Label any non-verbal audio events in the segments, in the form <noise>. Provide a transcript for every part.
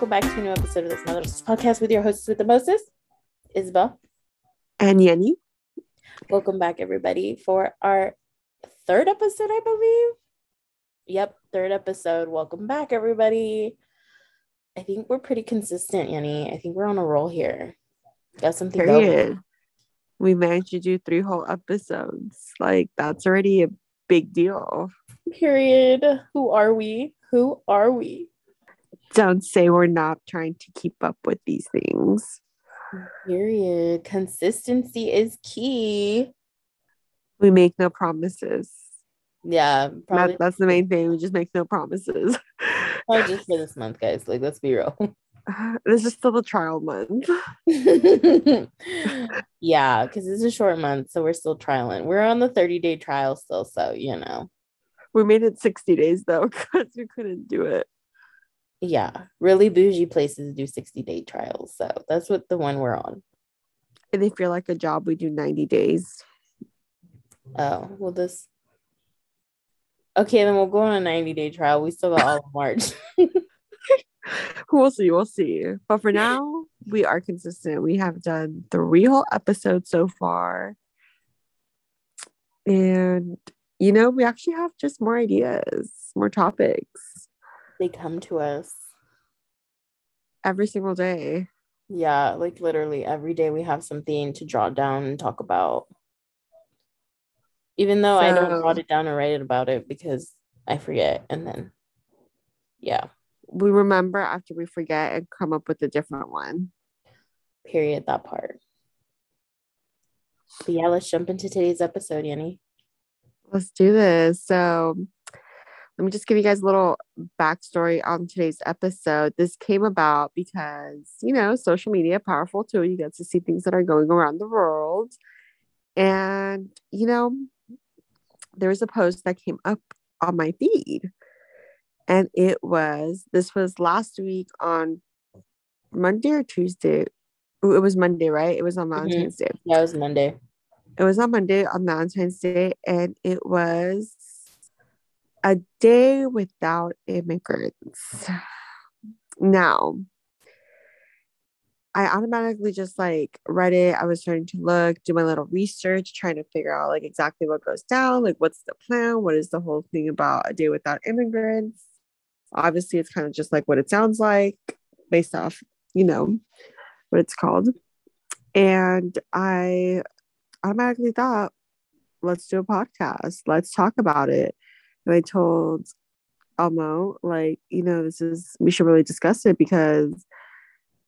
welcome back to a new episode of this Mother's Podcast with your hosts with the Moses, Isabel. And Yenny. Welcome back, everybody, for our third episode, I believe. Yep, third episode. Welcome back, everybody. I think we're pretty consistent, Yenny. I think we're on a roll here. Got something Period. going. We managed to do three whole episodes. Like, that's already a big deal. Period. Who are we? Who are we? Don't say we're not trying to keep up with these things. Period. Consistency is key. We make no promises. Yeah, probably, That, that's the main thing. We just make no promises. <laughs> probably just for this month, guys. Like, let's be real. <sighs> this is still a trial month. <laughs> yeah, because it's a short month, so we're still trialing. We're on the 30 day trial still, so you know. We made it 60 days though, <laughs> because we couldn't do it. Yeah, really bougie places do 60 day trials, so that's what the one we're on. And if you're like a job, we do 90 days. Oh, well, this. Okay, then we'll go on a 90 day trial. We still got all of March. <laughs> We'll see, we'll see. But for now, we are consistent. We have done three whole episodes so far. And you know, we actually have just more ideas, more topics they come to us. every single day. Yeah, like literally every day we have something to jot down and talk about. Even though I don't So- jot it down and write it about it because I forget. And then, yeah, We remember after we forget and come up with a different one. period, that part. But yeah, let's jump into today's episode, Yanni. Let's do this. So, let me just give you guys a little backstory on today's episode. This came about because, you know, social media, powerful tool. You get to see things that are going around the world. And, you know, there was a post that came up on my feed. And it was, this was last week on Monday or Tuesday. Ooh, It was Monday, right? It was on mm-hmm. Valentine's Day Yeah, it was Monday. it was on Monday on Valentine's Day, and it was a day without immigrants. Now, I automatically just like read it. I was starting to look, do my little research, trying to figure out like exactly what goes down, like what's the plan, what is the whole thing about a day without immigrants. Obviously, it's kind of just like what it sounds like based off, you know, what it's called. And I automatically thought, let's do a podcast. Let's talk about it. And I told Elmo, like, you know, this is, we should really discuss it because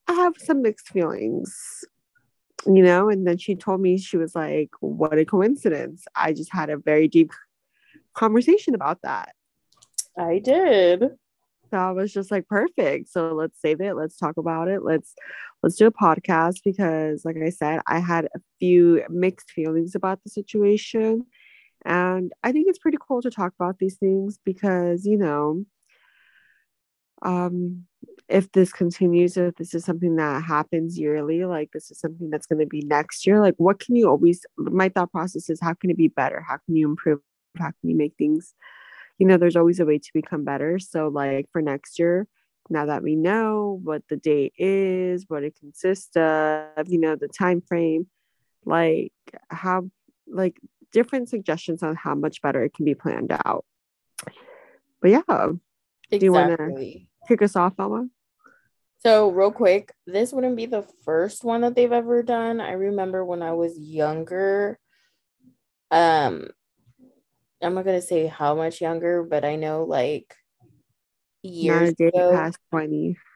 I have some mixed feelings, you know? And then she told me, she was like, what a coincidence. I just had a very deep conversation about that. I did. So I was just like, perfect. So let's save it. Let's talk about it. Let's let's do a podcast because, like I said, I had a few mixed feelings about the situation. And I think it's pretty cool to talk about these things because, you know, um, if this continues, if this is something that happens yearly, like this is something that's going to be next year, like what can you always, my thought process is how can it be better? How can you improve? How can you make things you know, there's always a way to become better. So, like for next year, now that we know what the date is, what it consists of, you know, the time frame, like how, like different suggestions on how much better it can be planned out. But yeah, Do you wanna- kick us off, Elma. So, real quick, this wouldn't be the first one that they've ever done. I remember when I was younger. Um, I'm not gonna say how much younger, but I know like years ago. past 20. <laughs>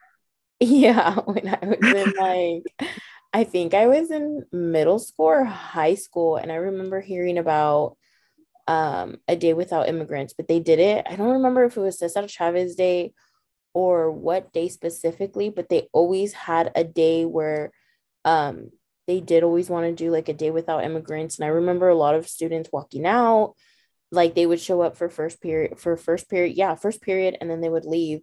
Yeah, when I was in like, I think I was in middle school or high school, and I remember hearing about um a day without immigrants, but they did it. I don't remember if it was Cesar Chavez Day or what day specifically, but they always had a day where um they did always want to do like a day without immigrants. And I remember a lot of students walking out, like they would show up for first period for first period, yeah, first period, and then they would leave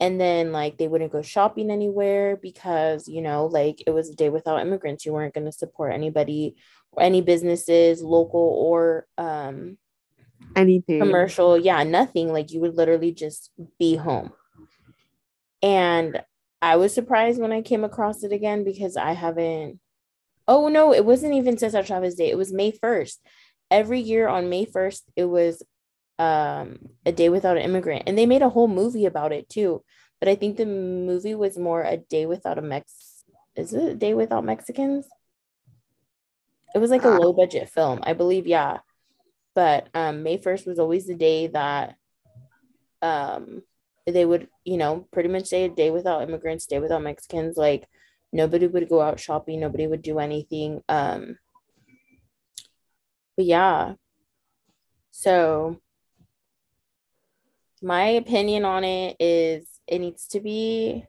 and then like they wouldn't go shopping anywhere because you know like it was a day without immigrants you weren't going to support anybody or any businesses local or um Anything. commercial yeah nothing like you would literally just be home and I was surprised when I came across it again because I haven't. Oh no, it wasn't even Cesar Chavez Day. It was May 1st. Every year on May 1st, it was um a day without an immigrant. And they made a whole movie about it too. But I think the movie was more a day without a Mex is it a day without Mexicans? It was like a low budget film, I believe, yeah. But um May 1st was always the day that um they would, you know, pretty much say a day without immigrants, day without Mexicans, like nobody would go out shopping, nobody would do anything. Um but yeah. So my opinion on it is it needs to be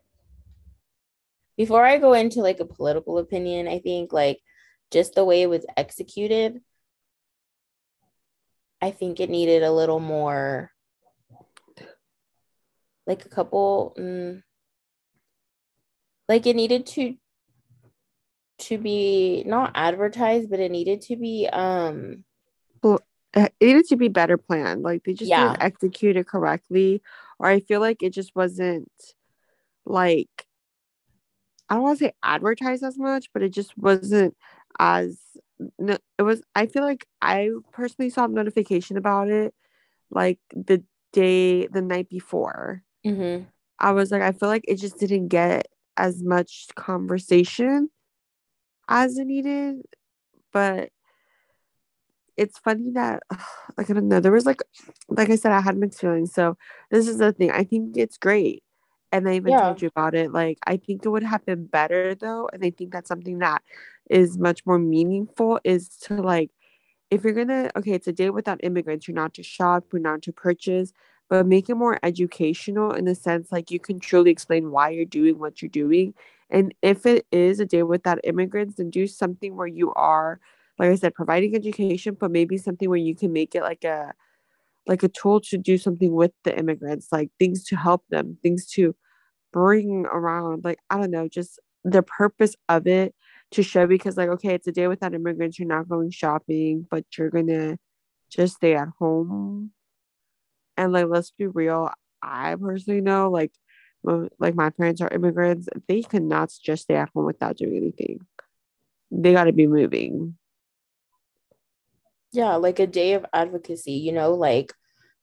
before I go into like a political opinion, I think like just the way it was executed, I think it needed a little more like a couple mm, like it needed to to be not advertised but it needed to be um it needed to be better planned like they just yeah. didn't execute it correctly or i feel like it just wasn't like i don't want to say advertised as much but it just wasn't as no it was i feel like i personally saw a notification about it like the day the night before Mm-hmm. I was like, I feel like it just didn't get as much conversation as it needed. But it's funny that, <sighs> like, I don't know, there was like, like I said, I had mixed feelings. So this is the thing. I think it's great. And I even yeah. told you about it. Like, I think it would have been better though. And I think that's something that is much more meaningful is to like, if you're gonna, okay, it's a day without immigrants, you're not to shop, you're not to purchase, but make it more educational in the sense like you can truly explain why you're doing what you're doing. And if it is a day without immigrants, then do something where you are, like I said, providing education, but maybe something where you can make it like a like a tool to do something with the immigrants, like things to help them, things to bring around, like I don't know, just the purpose of it to show because like okay, it's a day without immigrants, you're not going shopping, but you're gonna just stay at home and like, let's be real. I personally know, like, like my parents are immigrants. They cannot just stay at home without doing anything. They got to be moving. Yeah, like a day of advocacy. You know, like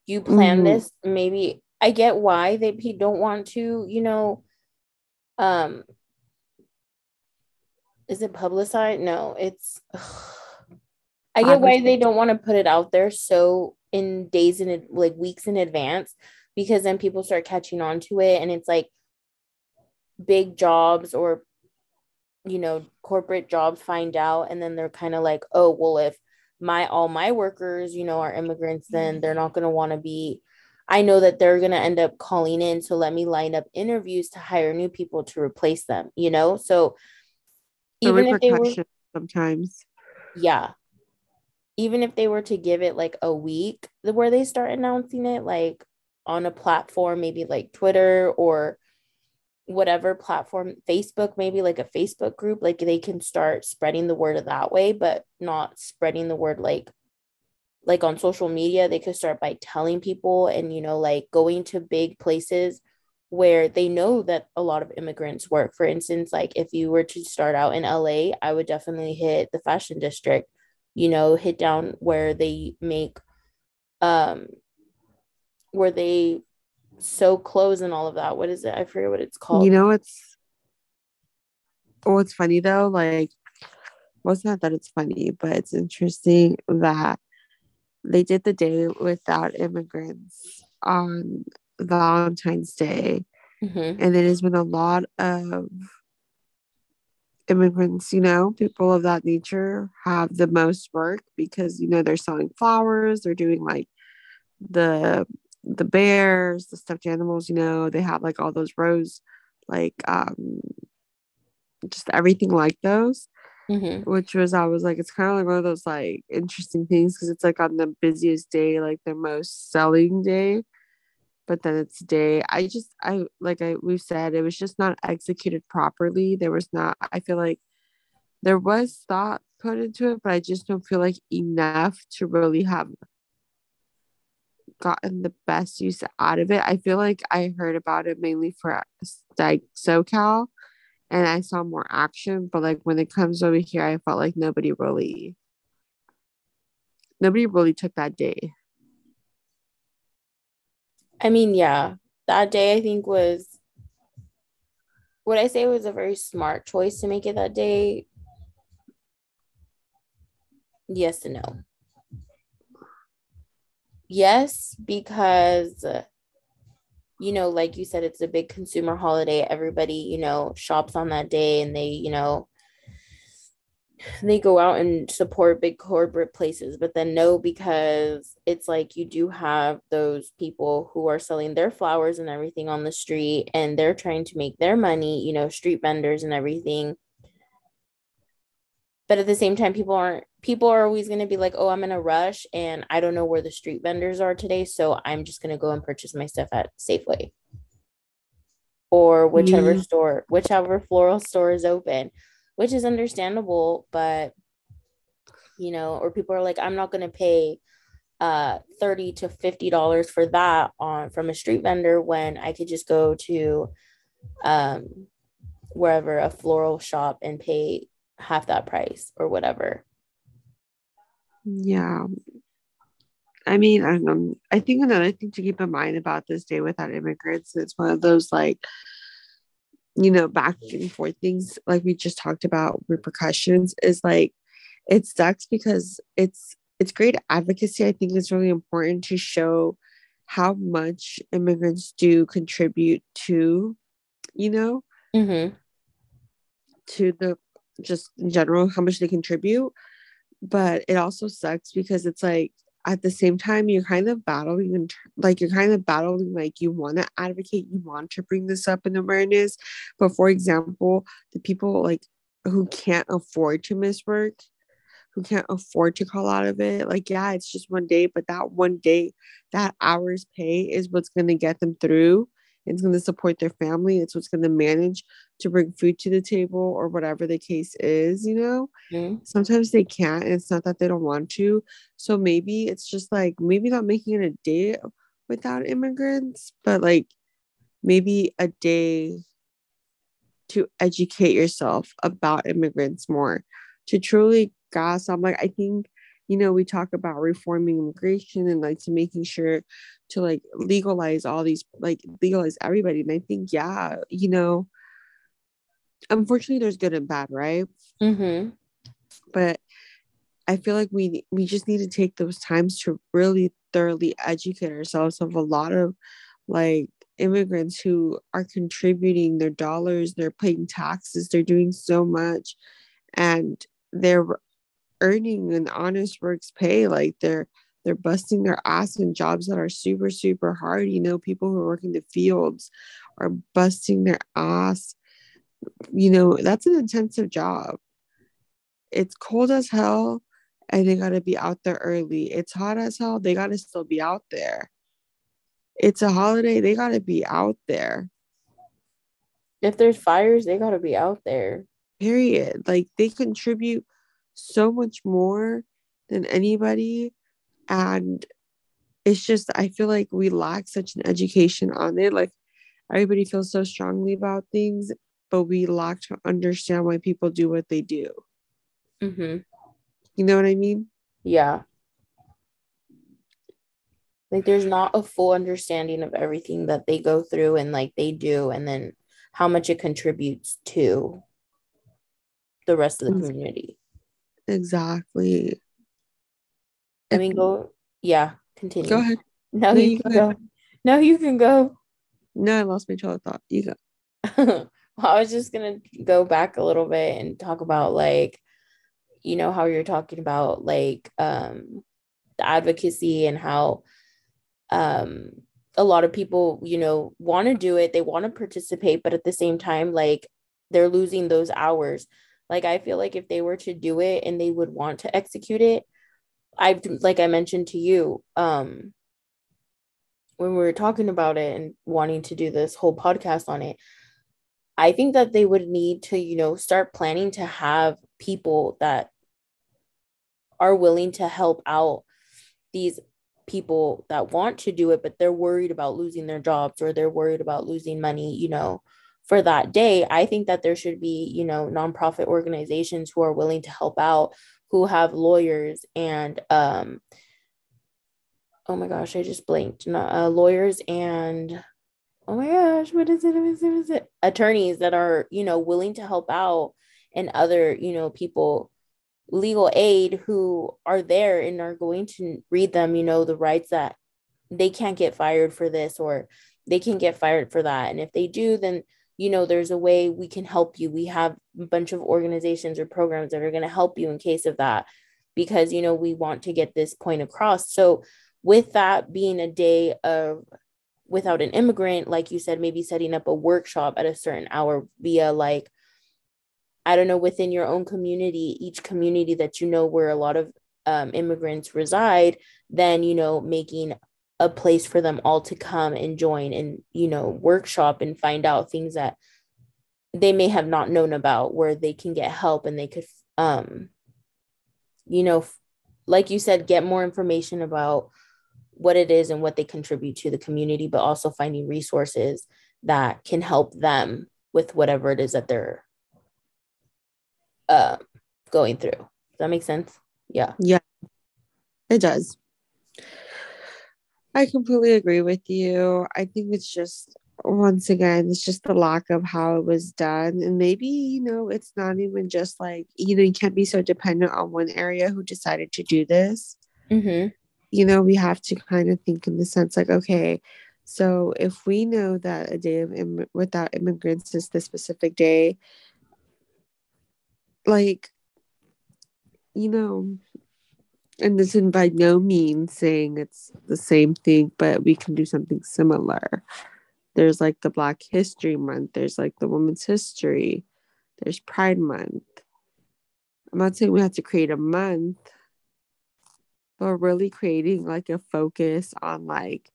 you plan mm-hmm. this. Maybe I get why they don't want to. You know, um, is it publicized? No, it's. Ugh. <sighs> I get why they don't want to put it out there so in days in like weeks in advance because then people start catching on to it and it's like big jobs or you know corporate jobs find out and then they're kind of like oh well if my all my workers you know are immigrants then mm-hmm. they're not going to want to be i know that they're going to end up calling in so let me line up interviews to hire new people to replace them you know? So even if they were sometimes. Yeah. Even if they were to give it like a week the where they start announcing it like on a platform maybe like twitter or whatever platform facebook maybe like a facebook group like they can start spreading the word that way but not spreading the word like like on social media. They could start by telling people and you know like going to big places where they know that a lot of immigrants work. For instance like if you were to start out in la i would definitely hit the fashion district you know, hit down where they make um where they sew clothes and all of that. What is it? I forget what it's called. You know, it's oh, it's funny though. Like, well, it's not that it's funny, but it's interesting that they did the day without immigrants on Valentine's Day, mm-hmm. and there's been a lot of immigrants, you know, people of that nature have the most work because, you know, they're selling flowers, they're doing like the the bears, the stuffed animals, you know, they have like all those rows, like um just everything like those. Mm-hmm. Which was I was like, it's kind of like one of those like interesting things because it's like on the busiest day, like the most selling day but then it's day i just i like i we've said it was just not executed properly there was not i feel like there was thought put into it but i just don't feel like enough to really have gotten the best use out of it. I feel like I heard about it mainly for like SoCal and I saw more action, but like when it comes over here, I felt like nobody really nobody really took that day. I mean, yeah, that day I think was would I say was a very smart choice to make it that day? Yes and no. Yes, because uh, you know, like you said, it's a big consumer holiday. Everybody, you know, shops on that day and they, you know, they go out and support big corporate places. But then, no, because it's like you do have those people who are selling their flowers and everything on the street and they're trying to make their money, you know, street vendors and everything but at the same time people aren't people are always going to be like oh i'm in a rush and i don't know where the street vendors are today so i'm just going to go and purchase my stuff at safeway or whichever mm. store whichever floral store is open which is understandable but you know or people are like i'm not going to pay uh 30 to 50 dollars for that on from a street vendor when i could just go to um wherever a floral shop and pay half that price or whatever. Yeah. I mean, I. I think another thing to keep in mind about this day without immigrants is one of those like, you know, back and forth things like we just talked about repercussions is like it sucks because it's it's great advocacy. I think it's really important to show how much immigrants do contribute to, you know, mm-hmm. to the just in general how much they contribute. But it also sucks because it's like at the same time you're kind of battling like you're kind of battling like you want to advocate you want to bring this up in awareness. But for example the people like who can't afford to miss work who can't afford to call out of it like yeah it's just one day but that one day that hour's pay is what's going to get them through it's going to support their family it's what's going to manage to bring food to the table or whatever the case is you know? Mm-hmm. sometimes they can't and it's not that they don't want to. So maybe it's just like maybe not making it a day without immigrants but like maybe a day to educate yourself about immigrants more. To truly grasp i'm like i think you know we talk about reforming immigration and like to making sure to like legalize all these like legalize everybody and i think yeah you know unfortunately there's good and bad right mm-hmm. but i feel like we we just need to take those times to really thoroughly educate ourselves of a lot of like immigrants who are contributing their dollars they're paying taxes they're doing so much and they're earning an honest works pay like they're they're busting their ass in jobs that are super super hard. You know people who are working the fields are busting their ass. You know that's an intensive job. It's cold as hell and they got to be out there early. It's hot as hell they got to still be out there. It's a holiday they got to be out there. If there's fires they got to be out there. Period. Like they contribute so much more than anybody. And it's just i feel like we lack such an education on it. Like everybody feels so strongly about things but we lack to understand why people do what they do. Mm-hmm. you know what i mean? Yeah. Like there's not a full understanding of everything that they go through and like they do and then how much it contributes to the rest of the community Exactly. I mean, go. Yeah, continue. Go ahead. <laughs> No, no you, you, can go. go. No, you can go. No, I lost my train of thought. You go. <laughs> well, I was just gonna go back a little bit and talk about like, you know, how you're talking about like um the advocacy and how um a lot of people, you know, want to do it, they want to participate, but at the same time, like they're losing those hours like I feel like if they were to do it and they would want to execute it, I like I mentioned to you, um, when we were talking about it and wanting to do this whole podcast on it, I think that they would need to, you know, start planning to have people that are willing to help out these people that want to do it, but they're worried about losing their jobs or they're worried about losing money, you know, for that day. I think that there should be, you know, nonprofit organizations who are willing to help out, who have lawyers and, um, oh my gosh, I just blinked. uh, lawyers and oh my gosh, what is it? What is it? What is it? Attorneys that are, you know, willing to help out and other, you know, people legal aid who are there and are going to read them, you know, the rights that they can't get fired for this or they can get fired for that. And if they do, then, you know, there's a way we can help you. We have a bunch of organizations or programs that are going to help you in case of that because, you know, we want to get this point across. So, with that being a day of without an immigrant, like you said, maybe setting up a workshop at a certain hour via like I don't know, within your own community, each community that you know where a lot of um, immigrants reside, then, you know, making a place for them all to come and join and, you know, workshop and find out things that they may have not known about where they can get help and they could, um, you know, like you said, get more information about what it is and what they contribute to the community, but also finding resources that can help them with whatever it is that they're uh, going through. Does that make sense? Yeah. Yeah, it does. I completely agree with you. I think it's just, once again, it's just the lack of how it was done. And maybe, you know, it's not even just like, you know, you can't be so dependent on one area who decided to do this. Mm-hmm. You know, we have to kind of think in the sense like, okay, so if we know that a day of Im- without immigrants is the specific day, like you know and this is by no means saying it's the same thing but we can do something similar. There's like the black history month. There's like the women's history. There's pride month. I'm not saying we have to create a month but really creating like a focus on like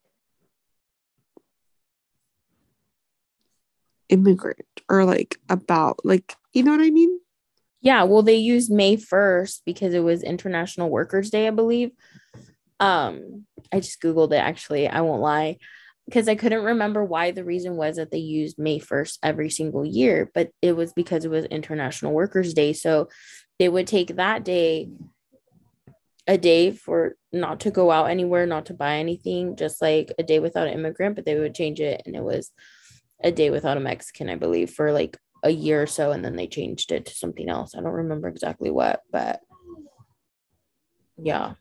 immigrant or like about like you know what i mean yeah, well, they used May 1st because it was International Workers' Day, I believe. Um, I just Googled it actually, I won't lie, because I couldn't remember why the reason was that they used May 1st every single year, but it was because it was International Workers' Day. So they would take that day, a day for not to go out anywhere, not to buy anything, just like a day without an immigrant, but they would change it and it was a day without a Mexican, I believe, for like a year or so and then they changed it to something else. I don't remember exactly what, but yeah.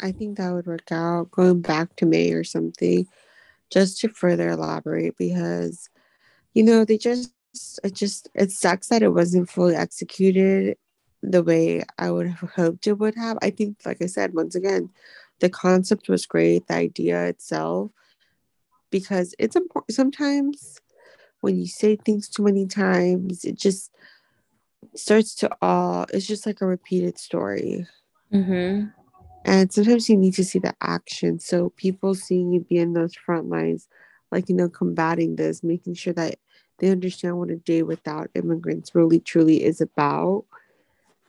I think that would work out going back to May or something just to further elaborate because you know they just it just it sucks that it wasn't fully executed the way I would have hoped it would have. I think like I said once again the concept was great, the idea itself because it's important sometimes when you say things too many times, it just starts to all, it's just like a repeated story. Mm-hmm. And sometimes you need to see the action. So people seeing you be in those front lines, like, you know, combating this, making sure that they understand what a day without immigrants really truly is about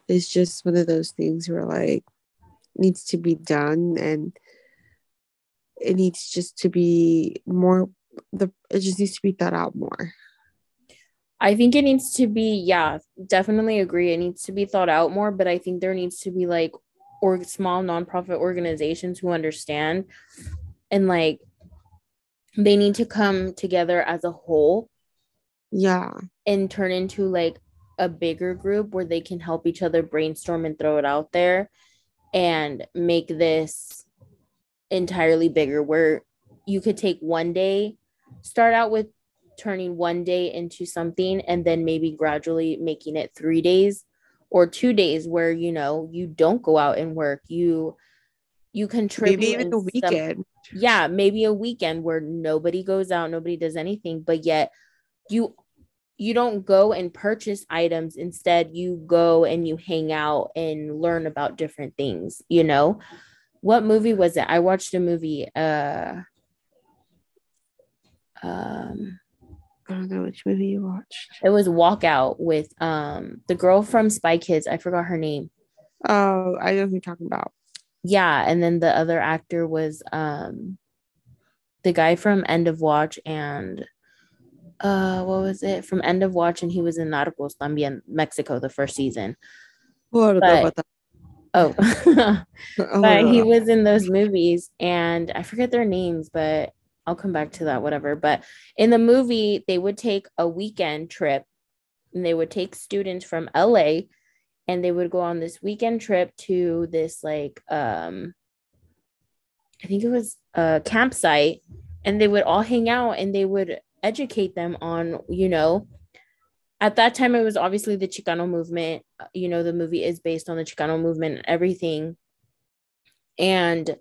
is just one of those things where like needs to be done and it needs just to be more the it just needs to be thought out more. I think it needs to be, yeah, definitely agree. It needs to be thought out more, but I think there needs to be like or small nonprofit organizations who understand and like they need to come together as a whole. Yeah. And turn into like a bigger group where they can help each other brainstorm and throw it out there and make this entirely bigger where you could take one day start out with turning one day into something and then maybe gradually making it three days or two days where you know you don't go out and work. You you contribute maybe even a weekend. Some, yeah maybe a weekend where nobody goes out nobody does anything but yet you you don't go and purchase items. Instead you go and you hang out and learn about different things you know? What movie was it? I watched a movie uh um I don't know which movie you watched. It was Walkout with um the girl from Spy Kids. I forgot her name. Oh, I know who you're talking about. Yeah, and then the other actor was um the guy from End of Watch and uh what was it from End of Watch and he was in Narcos también Mexico the first season. Don't about that. Oh, <laughs> Oh, <laughs> but he was in those movies and I forget their names, but I'll come back to that, whatever. But in the movie, they would take a weekend trip and they would take students from LA and they would go on this weekend trip to this like um I think it was a campsite and they would all hang out and they would educate them on, you know, at that time it was obviously the Chicano movement. You know, the movie is based on the Chicano movement and everything. And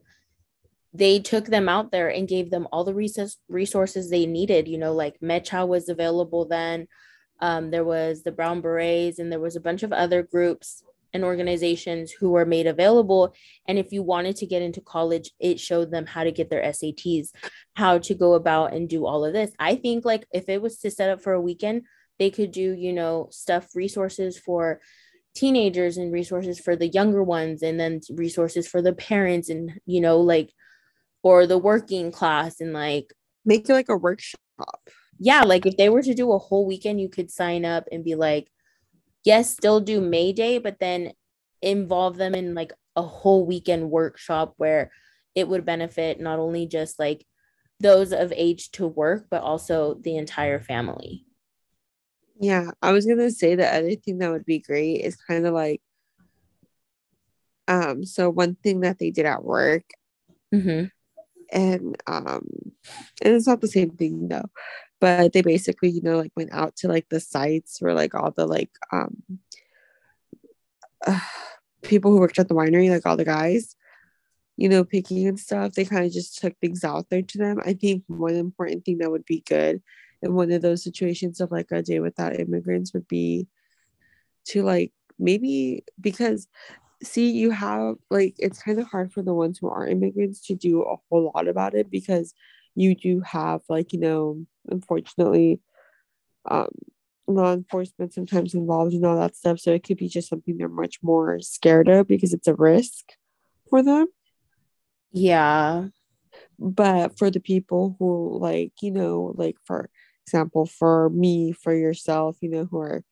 they took them out there and gave them all the resource, resources they needed. You know, like Mecha was available then. Um, there was the Brown Berets, and there was a bunch of other groups and organizations who were made available. And if you wanted to get into college, it showed them how to get their SATs, how to go about and do all of this. I think like if it was to set up for a weekend, they could do, you know, stuff, resources for teenagers and resources for the younger ones, and then resources for the parents and, you know, like, or the working class and like Make it like a workshop. yeah, like if they were to do a whole weekend, you could sign up and be like, yes, still do May Day, but then involve them in like a whole weekend workshop where it would benefit not only just like those of age to work, but also the entire family. Yeah, I was gonna say the other thing that would be great is kind of like um so one thing that they did at work Mm-hmm. And um and it's not the same thing though. But they basically you know like went out to like the sites where like all the like um uh, <sighs> people who worked at the winery like all the guys you know picking and stuff they kind of just took things out there to them. I think one important thing that would be good in one of those situations of like a day without immigrants would be to like maybe because see you have like it's kind of hard for the ones who are immigrants to do a whole lot about it because you do have like you know unfortunately um law enforcement sometimes involved in all that stuff so it could be just something they're much more scared of because it's a risk for them Yeah. but for the people who like you know like for example for me for yourself you know who are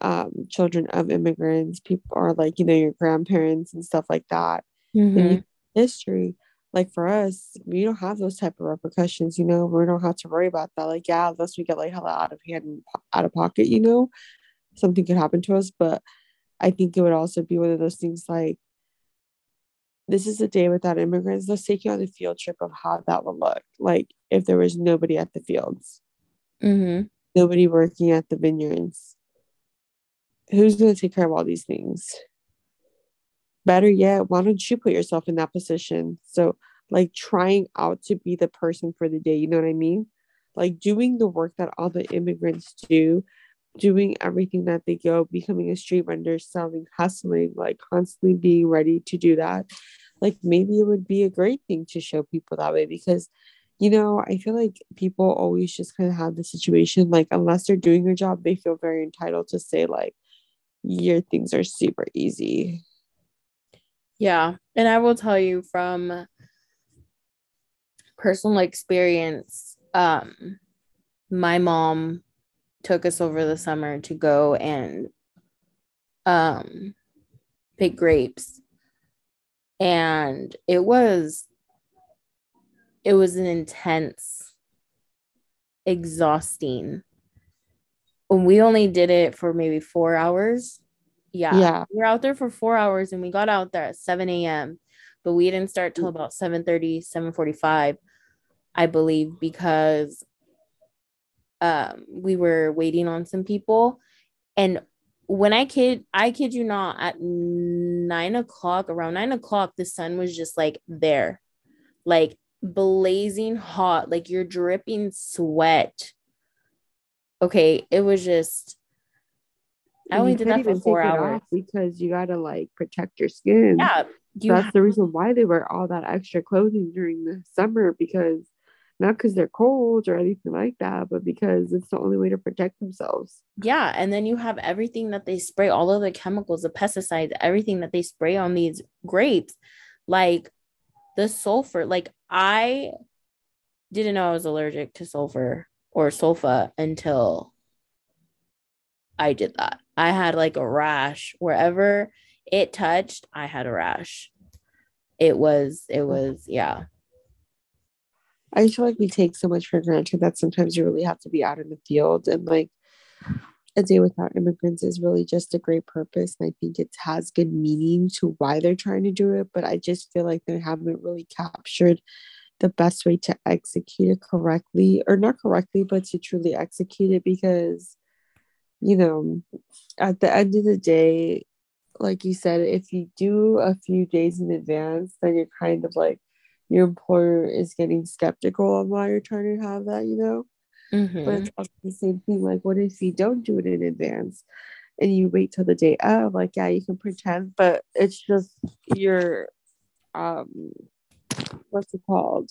um children of immigrants people are like you know your grandparents and stuff like that. Mhm. history. Like for us we don't have those type of repercussions you know? We don't have to worry about that. Like yeah unless we get like hella out of hand and po- out of pocket you know? Something could happen to us. But i think it would also be one of those things like this is a day without immigrants. Let's take you on a field trip of how that would look like if there was nobody at the fields. Mhm. nobody working at the vineyards who's going to take care of all these things? Better yet why don't you put yourself in that position? So like trying out to be the person for the day you know what i mean? Like doing the work that all the immigrants do doing everything that they go becoming a street vendor selling hustling like constantly being ready to do that. Like maybe it would be a great thing to show people that way because you know i feel like people always just kind of have the situation like unless they're doing their job they feel very entitled to say like your things are super easy Yeah. And I will tell you from personal experience, um, my mom took us over the summer to go and um pick grapes. And it was it was an intense, exhausting. We only did it for maybe four hours. Yeah. Yeah. We were out there for four hours and we got out there at 7 a.m. But we didn't start till about 7 745, I believe, because um we were waiting on some people. And when I kid, I kid you not, at nine o'clock, around nine o'clock, the sun was just like there, like blazing hot, like you're dripping sweat. Okay, it was just I only did that for four hours. because you gotta like protect your skin Yeah, you that's the reason why they wear all that extra clothing during the summer because not because they're cold or anything like that, but because it's the only way to protect themselves. Yeah. And then you have everything that they spray, all of the chemicals, the pesticides, everything that they spray on these grapes, like the sulfur. Like I didn't know I was allergic to sulfur or sulfa until I did that. I had like a rash wherever it touched, I had a rash. It was, it mm-hmm. was, yeah. I feel like we take so much for granted that sometimes you really have to be out in the field and like a day without immigrants is really just a great purpose and i think it has good meaning to why they're trying to do it but i just feel like they haven't really captured the best way to execute it correctly or not correctly but to truly execute it because you know at the end of the day like you said if you do a few days in advance then you're kind of like your employer is getting skeptical on why you're trying to have that you know mm-hmm. but it's also the same thing like what if you don't do it in advance and you wait till the day of like yeah you can pretend but it's just your um what's it called?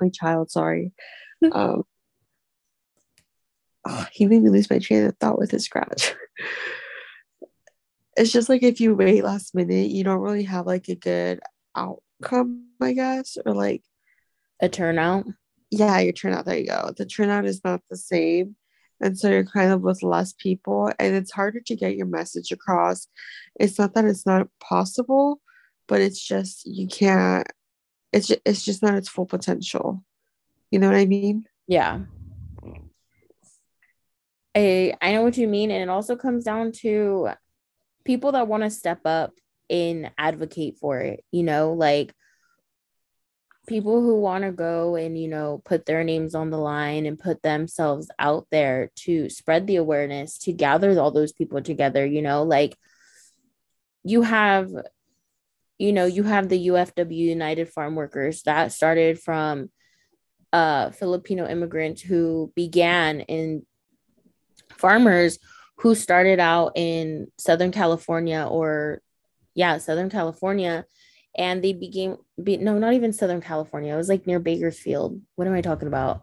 My child, sorry. <laughs> um, oh, he made me lose my train of thought with his scratch. <laughs> it's just like if you wait last minute, you don't really have like a good outcome, I guess, or like a turnout. Yeah, your turnout. There you go. The turnout is not the same. And so you're kind of with less people, and it's harder to get your message across. It's not that it's not possible, but it's just you can't it's just, it's just not its full potential. You know what i mean? Yeah. I, I know what you mean and it also comes down to people that want to step up and advocate for it you know like people who want to go and you know put their names on the line and put themselves out there to spread the awareness to gather all those people together you know like you have you know, you have the UFW United Farm Workers that started from uh, Filipino immigrants who began in farmers who started out in Southern California or, yeah, Southern California. And they became, be, no, not even Southern California. It was like near Bakersfield. What am I talking about?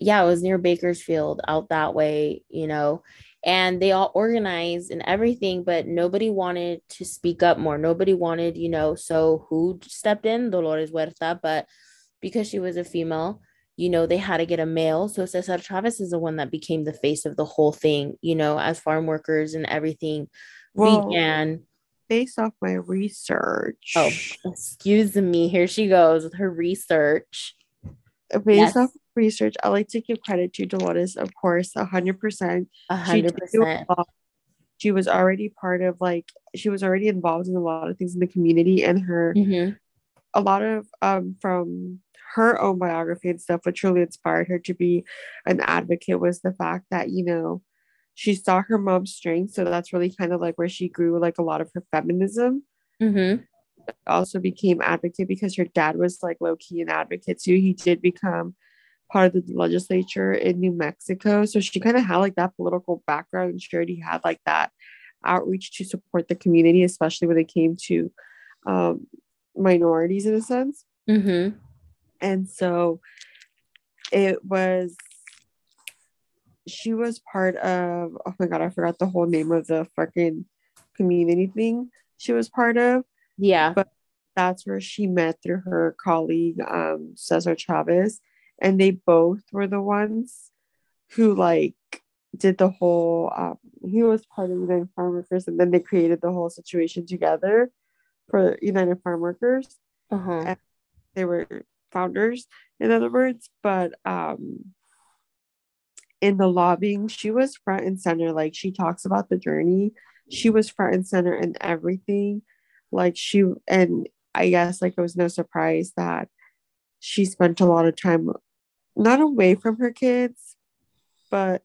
Yeah, it was near Bakersfield out that way, you know and they all organized and everything but nobody wanted to speak up more. Nobody wanted you know so who stepped in? Dolores huerta but because she was a female you know they had to get a male. So cesar chavez is the one that became the face of the whole thing you know as farm workers and everything well, began. based off my research. Oh excuse me. Here she goes with her research. Based yes. off research, I like to give credit to Dolores, of course, a hundred percent. Hundred percent. She was already part of like she was already involved in a lot of things in the community, and her mm-hmm. a lot of um from her own biography and stuff, what truly inspired her to be an advocate was the fact that you know she saw her mom's strength, so that's really kind of like where she grew like a lot of her feminism. Mm-hmm also became advocate because her dad was like low key an advocate too. He did become part of the legislature in New Mexico. So she kind of had like that political background and she already had like that outreach to support the community, especially when it came to um, minorities in a sense. Mm-hmm. And so it was, she was part of, oh my God, I forgot the whole name of the fucking community thing she was part of. Yeah. But that's where she met through her colleague, um, Cesar Chavez and they both were the ones who like did the whole um, he was part of united farm workers and then they created the whole situation together for united farm workers. Uh-huh. they were founders in other words but um in the lobbying she was front and center. Like she talks about the journey. She was front and center in everything. Like she and i guess like it was no surprise that she spent a lot of time not away from her kids, but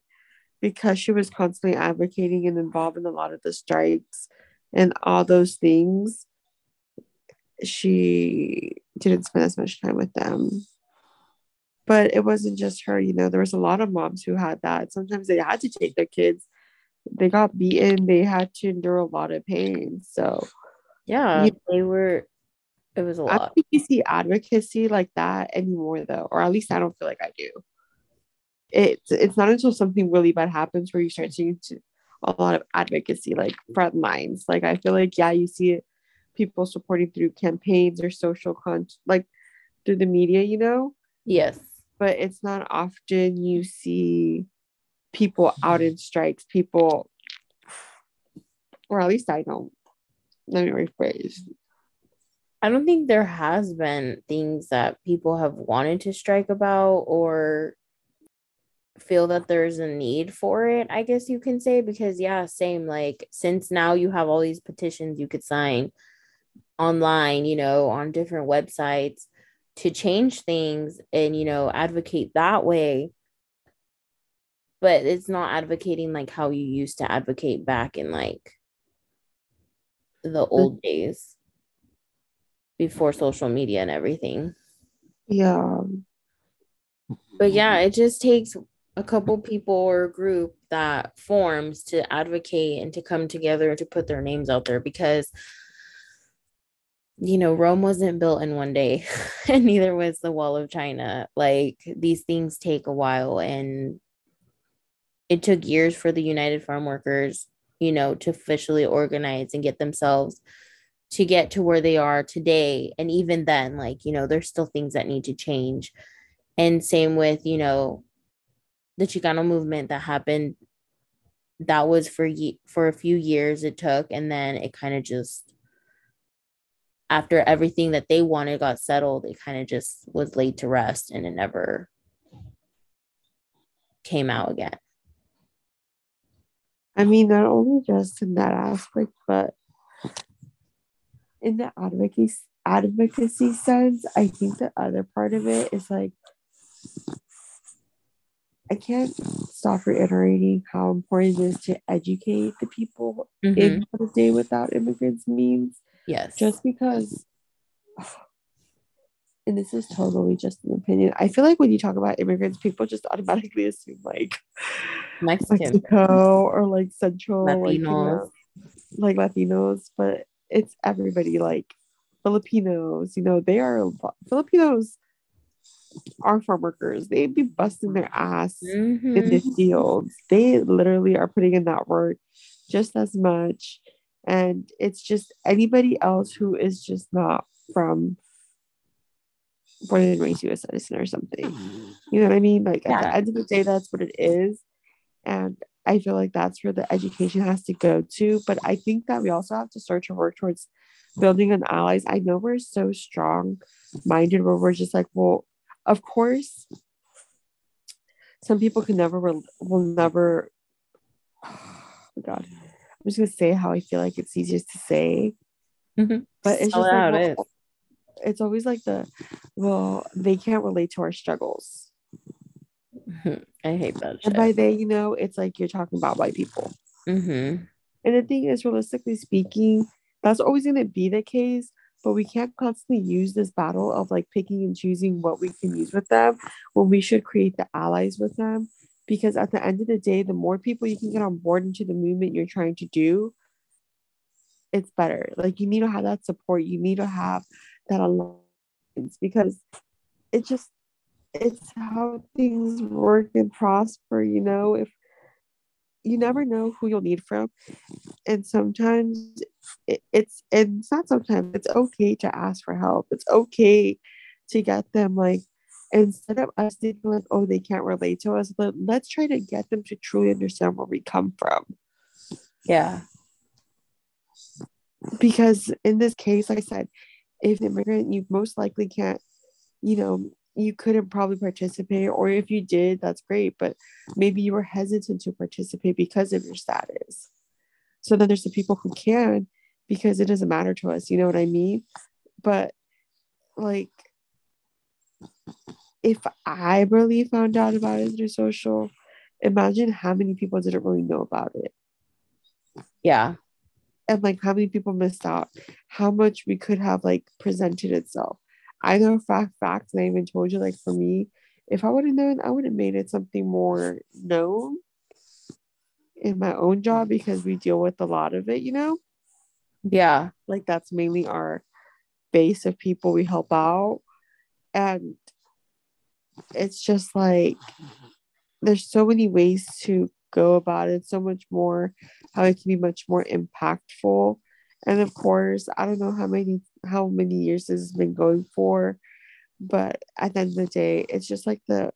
because she was constantly advocating and involved in a lot of the strikes and all those things, she didn't spend as much time with them. But it wasn't just her, you know, there was a lot of moms who had that. Sometimes they had to take their kids, they got beaten, they had to endure a lot of pain. So, yeah, they were It was a I don't lot. think you see advocacy like that anymore though, or at least I don't feel like I do. It's it's not until something really bad happens where you start seeing a lot of advocacy, like front lines. Like I feel like yeah, you see it, people supporting through campaigns or social con like through the media, you know, Yes. but it's not often you see people out in strikes, people, or at least I don't. Let me rephrase. I don't think there has been things that people have wanted to strike about or feel that there's a need for it, I guess you can say, because yeah, same like since now you have all these petitions you could sign online, you know, on different websites to change things and you know, advocate that way. But it's not advocating like how you used to advocate back in like the old days before social media and everything. Yeah. But yeah, it just takes a couple people or a group that forms to advocate and to come together to put their names out there because you know Rome wasn't built in one day <laughs> and neither was the wall of China like these things take a while and it took years for the United Farm Workers you know to officially organize and get themselves to get to where they are today and even then like you know there's still things that need to change. And same with you know the Chicano movement that happened that was for ye- for a few years it took and then it kind of just after everything that they wanted got settled it kind of just was laid to rest and it never came out again. I mean, not only just in that aspect, but in the advocacy advocacy sense, I think the other part of it is like I can't stop reiterating how important it is to educate the people Mhm. in what a day without immigrants means. yes Just because, <sighs> and this is totally just an opinion. I feel like when you talk about immigrants, people just automatically assume like mexican Mexico or like Central, like, you Latinos. know, like Latinos, but it's everybody, like Filipinos, you know, they are Filipinos are farm workers. They be busting their ass in mm-hmm. the fields. They literally are putting in that work just as much. And it's just anybody else who is just not from born and raised US citizen or something. Mm-hmm. You know what I mean? Like at the end of the day, that's what it is. And I feel like that's where the education has to go to. But I think that we also have to start to work towards building an allies. I know we're so strong minded where we're just like, well, of course, some people can never will never <sighs> oh my god. I'm just gonna say how I feel like it's easiest to say. Mhm. But it's just like, well, it it's always like the well, they can't relate to our struggles. I hate that And by they, you know, it's like you're talking about white people. hmm And the thing is, realistically speaking, that's always going to be the case. But we can't constantly use this battle of like picking and choosing what we can use with them when we should create the allies with them. Because at the end of the day, the more people you can get on board into the movement you're trying to do, it's better. Like you need to have that support. You need to have that alliance because it just it's how things work and prosper, you know. If you never know who you'll need from, and sometimes it, it's and it's not sometimes it's okay to ask for help. It's okay to get them like instead of us thinking like oh they can't relate to us, let, let's try to get them to truly understand where we come from. Yeah. because in this case, like I said, if an immigrant, you most likely can't, you know, you couldn't probably participate, or if you did, that's great, but maybe you were hesitant to participate because of your status. So then there's the people who can because it doesn't matter to us, you know what I mean? But like, if I really found out about it through social, imagine how many people didn't really know about it Yeah. and like how many people missed out, how much we could have like presented itself. I know fact facts, and I even told you, like for me, if I would have known, I would have made it something more known in my own job because we deal with a lot of it, you know, Yeah. like that's mainly our base of people we help out. And it's just like there's so many ways to go about it so much more how it can be much more impactful. And of course i don't know how many how many years this has been going for. But at the end of the day it's just like the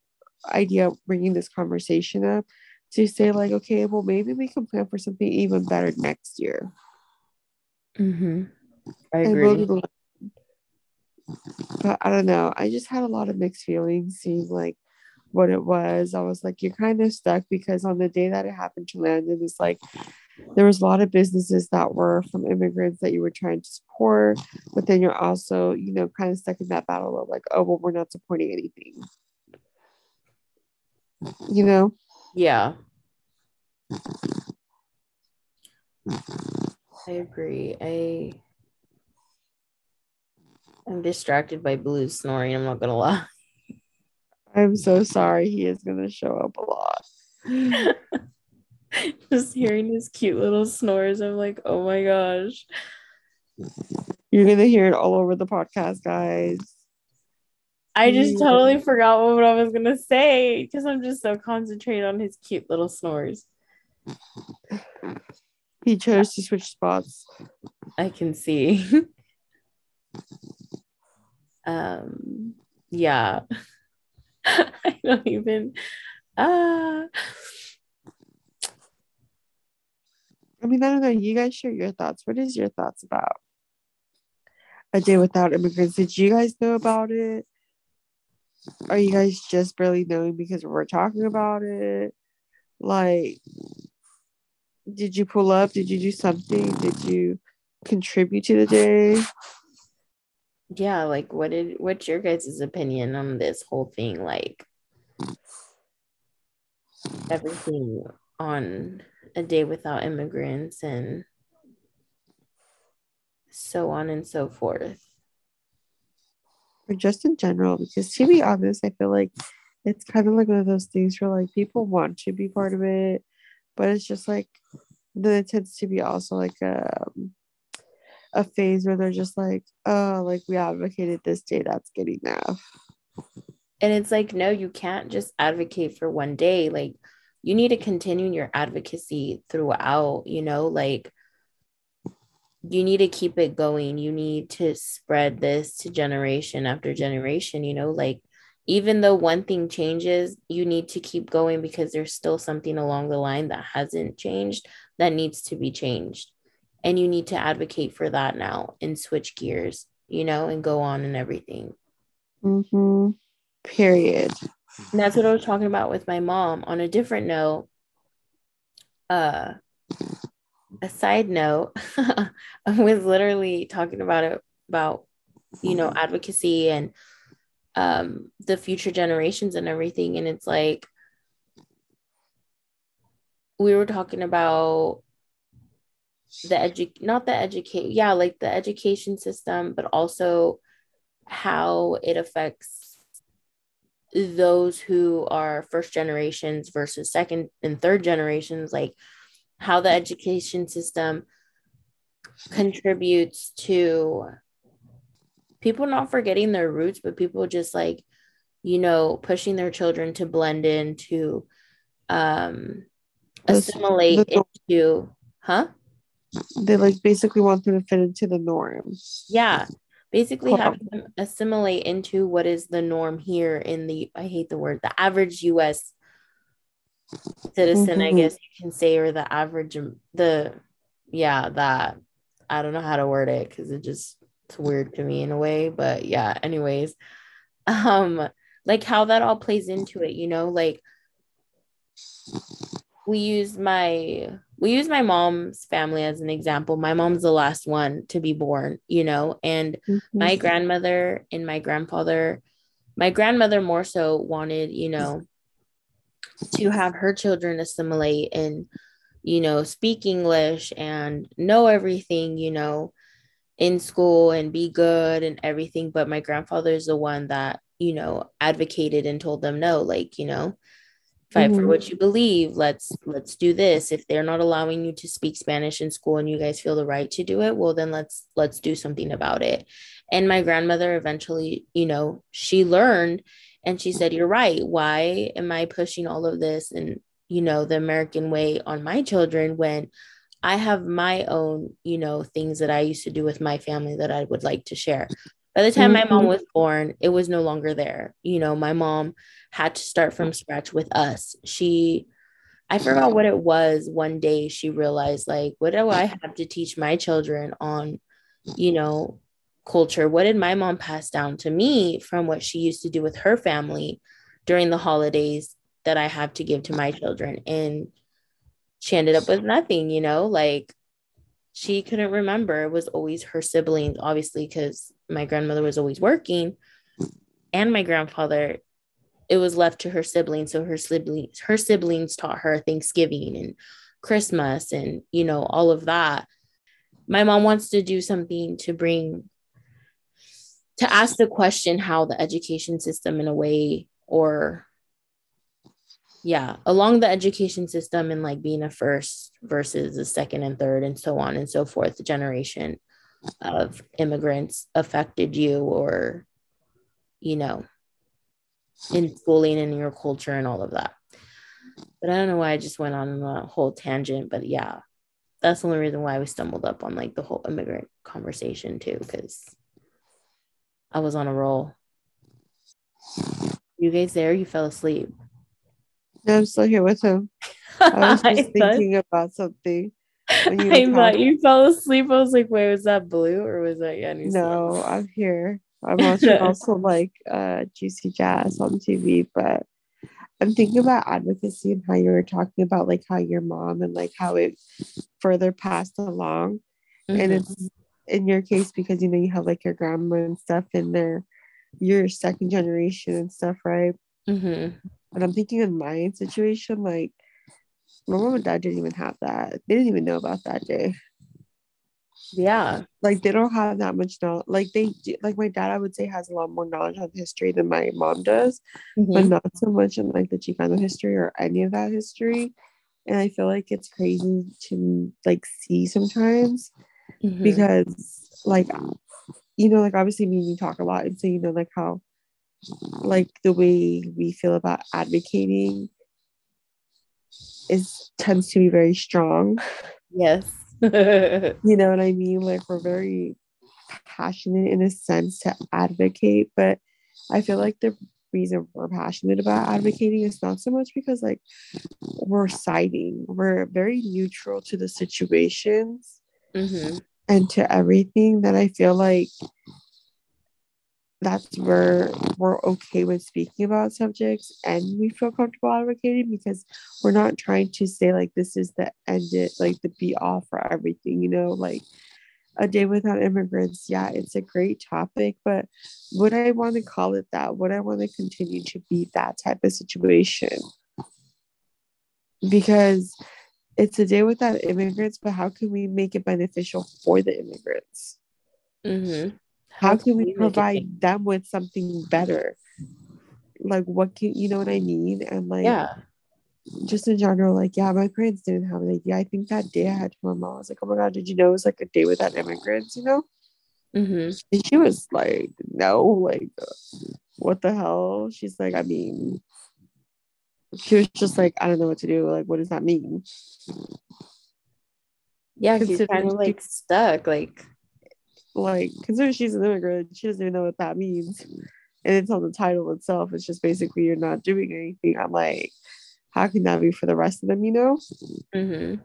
idea of bringing this conversation up to say like okay well maybe we can plan for something even better next year. Mm-hmm. i agree. but i don't know. I just had a lot of mixed feelings seeing like what it was. I was like you're kind of stuck because on the day that it happened to landon it's like there was a lot of businesses that were from immigrants that you were trying to support but then you're also you know kind of stuck in that battle of like oh well we're not supporting anything. You know? Yeah. I agree. I i'm distracted by blue snoring i'm not gonna lie. I'm so sorry he is gonna show up a lot <laughs> <laughs> just hearing his cute little snores i'm like oh my gosh you're gonna hear it all over the podcast guys I just totally forgot what I was gonna say because I'm just so concentrated on his cute little snores. He chose to switch spots. I can see. <laughs> um yeah. <laughs> I don't even uh I mean, I don't know. You guys share your thoughts. What is your thoughts about a day without immigrants? Did you guys know about it? are you guys just barely knowing because we're talking about it? Like, did you pull up? Did you do something? Did you contribute to the day? Yeah, like what did what's your guys' opinion on this whole thing? Like everything on a day without immigrants and so on and so forth. Or just in general because to be honest i feel like it's kind of like one of those things where like people want to be part of it but it's just like then it tends to be also like a um, a phase where they're just like oh like we advocated this day that's good enough. And it's like no you can't just advocate for one day like you need to continue your advocacy throughout you know like you need to keep it going. You need to spread this to generation after generation, you know, like even though one thing changes, you need to keep going because there's still something along the line that hasn't changed that needs to be changed. And you need to advocate for that now and switch gears, you know, and go on and everything. Mm-hmm. Period. And that's what I was talking about with my mom. On a different note, uh, a side note, <laughs> I was literally talking about it about you know advocacy and um the future generations and everything and it's like we were talking about the edu not the educate yeah like the education system but also how it affects those who are first generations versus second and third generations like how the education system contributes to people not forgetting their roots, but people just like, you know, pushing their children to blend in, to um, assimilate into, huh? They like basically want them to fit into the norm. Yeah. Basically, have them assimilate into what is the norm here in the, I hate the word, the average US citizen, mm-hmm. I guess you can say, or the average, the, yeah, that, I don't know how to word it because it just, it's weird to me in a way. But yeah, anyways, um, like how that all plays into it, you know, like we use my we use my mom's family as an example. My mom's the last one to be born, you know, and mm-hmm. my grandmother and my grandfather, my grandmother more so wanted, you know, to have her children assimilate and you know speak english and know everything you know in school and be good and everything but my grandfather is the one that you know advocated and told them no like you know fight mm-hmm. for what you believe let's let's do this if they're not allowing you to speak spanish in school and you guys feel the right to do it well then let's let's do something about it and my grandmother eventually you know she learned and she said you're right why am i pushing all of this and you know the american way on my children when i have my own you know things that i used to do with my family that i would like to share by the time mm-hmm. my mom mm-hmm. was born it was no longer there you know my mom had to start from scratch with us. She, I forgot what it was. One day she realized, like, what do I have to teach my children on, you know, culture? What did my mom pass down to me from what she used to do with her family during the holidays that I have to give to my children? And she ended up with nothing, you know, like she couldn't remember. It was always her siblings, obviously, because my grandmother was always working and my grandfather it was left to her siblings. So her siblings, her siblings taught her Thanksgiving and Christmas and, you know, all of that. My mom wants to do something to bring, to ask the question how the education system, in a way, or yeah, along the education system and like being a first versus a second and third and so on and so forth generation of immigrants affected you or, you know, in schooling and your culture and all of that. But I don't know why I just went on a whole tangent. But yeah, that's the only reason why we stumbled up on like the whole immigrant conversation too, because I was on a roll. You guys there? You fell asleep. No, I'm still here with him. I was <laughs> just I thinking thought, about something. I thought you fell asleep. I was like, wait, was that blue or was that Yanni? No, I'm here. I'm watching <laughs> also like uh Juicy Jazz on TV, but I'm thinking about advocacy and how you were talking about like how your mom and like how it further passed along. Mm-hmm. And it's in your case because you know you have like your grandma and stuff in there, your second generation and stuff, right? Mm-hmm. And I'm thinking in my situation, like my mom and dad didn't even have that. They didn't even know about that day yeah like they don't have that much knowledge like they like my dad i would say has a lot more knowledge of history than my mom does mm-hmm. but not so much in like the chicano history or any of that history and i feel like it's crazy to like see sometimes mm-hmm. because like you know like obviously me and you talk a lot and so you know like how like the way we feel about advocating is tends to be very strong yes <laughs> you know what I mean? Like we're very passionate in a sense to advocate, but I feel like the reason we're passionate about advocating is not so much because like we're siding, we're very neutral to the situations mm-hmm. and to everything that I feel like that's where we're okay with speaking about subjects and we feel comfortable advocating because we're not trying to say like this is the end it like the be all for everything you know like a day without immigrants yeah it's a great topic but would i want to call it that? Would i want to continue to be that type of situation? Because it's a day without immigrants but how can we make it beneficial for the immigrants? Mm-hmm how can we provide them with something better? Like what can you know what i mean? And like yeah. just in general like yeah my parents didn't have an idea. I think that day i had to my mom i was like oh my god did you know it was like a day without immigrants you know? Mm-hmm. and she was like no like what the hell? She's like i mean she was just like i don't know what to do like what does that mean? Yeah she's kind of like stuck like like considering she's an immigrant she doesn't even know what that means. And it's on the title itself it's just basically you're not doing anything. I'm like how can that be for the rest of them you know? Mm-hmm.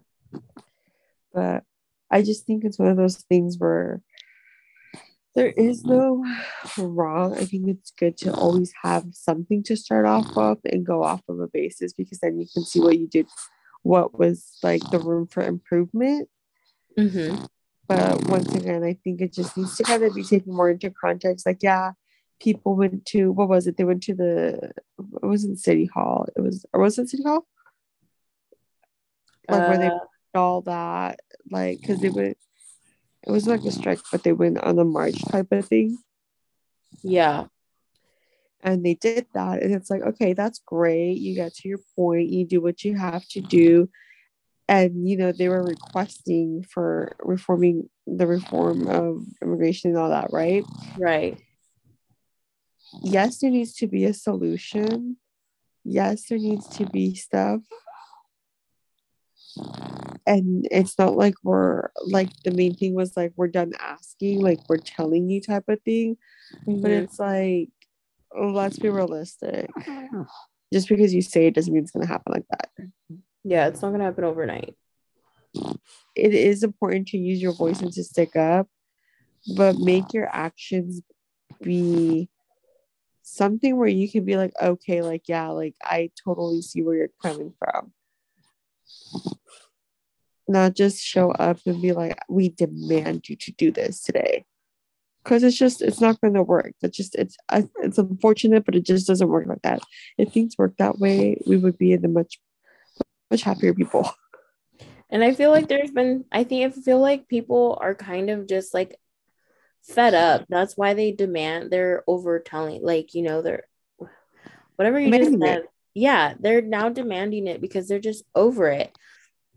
but i just think it's one of those things where there is no wrong. I think it's good to always have something to start off of and go off of a basis because then you can see what you did what was like the room for improvement. Mm-hmm. But once again, I think it just needs to kind of be taken more into context. Like, yeah, people went to what was it? They went to the it wasn't City Hall. It was or was it City Hall? Like uh, where they uh. all that, like because they went. It was like a strike, but they went on a march type of thing. Yeah. And they did that. And it's like, okay, that's great. You get to your point, you do what you have to do. And, you know, they were requesting for reforming the reform of immigration and all that, right? Right. Yes, there needs to be a solution. Yes, there needs to be stuff and it's not like we're like the main thing was like we're done asking like we're telling you type of thing mm-hmm. but it's like let's be realistic just because you say it doesn't mean it's going to happen like that yeah it's not going to happen overnight. It is important to use your voice and to stick up but make your actions be something where you can be like okay like yeah like i totally see where you're coming from. Not just show up and be like we demand you to do this today. Because it's just it's not going to work. That's just it's uh, it's unfortunate but it just doesn't work like that. If things work that way we would be in a much much happier people. <laughs> And i feel like there's been i think i feel like people are kind of just like fed up. That's why they demand they're over telling like you know they're whatever you just said. Yeah they're now demanding it because they're just over it.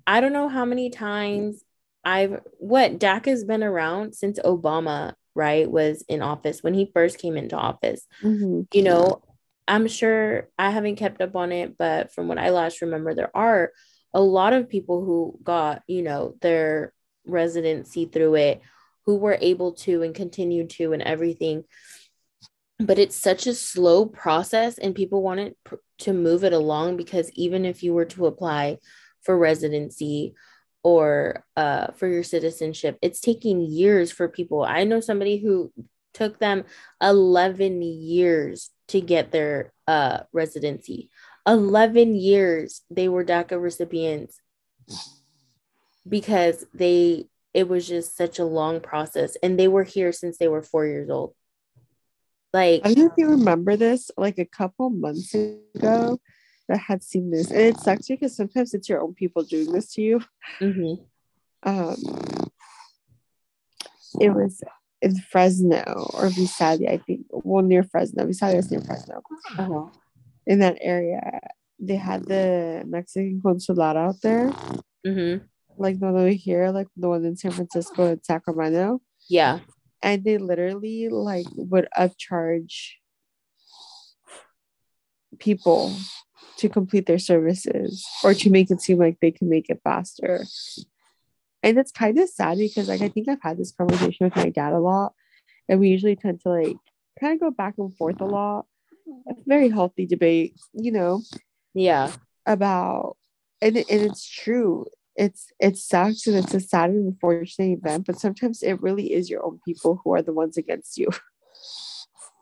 I don't know how many times I've what DACA has been around since Obama, right, was in office when he first came into office. Mm-hmm. You know, I'm sure I haven't kept up on it, but from what I last remember, there are a lot of people who got, you know, their residency through it, who were able to and continue to and everything. But it's such a slow process, and people want wanted to move it along because even if you were to apply for residency or uh, for your citizenship. It's taking years for people. I know somebody who took them 11 years to get their uh, residency. 11 years they were DACA recipients because they it was just such a long process and they were here since they were 4 years old. Like I don't know if you remember this like a couple months ago that had seen this. And it sucks because sometimes it's your own people doing this to you. Mm-hmm. Um, it was in Fresno or Visalia, I think. Well, near Fresno. Visalia is near Fresno. Uh-huh. In that area, they had the Mexican consulate out there. Mm-hmm. Like the one over here, like the one in San Francisco and Sacramento. Yeah. And they literally like would upcharge people to complete their services or to make it seem like they can make it faster. And it's kind of sad because like I think I've had this conversation with my dad a lot. And we usually tend to like kind of go back and forth a lot. A very healthy debate, you know. Yeah. About and, and it's true. It's it sucks and it's a sad and unfortunate event, but sometimes it really is your own people who are the ones against you. <laughs>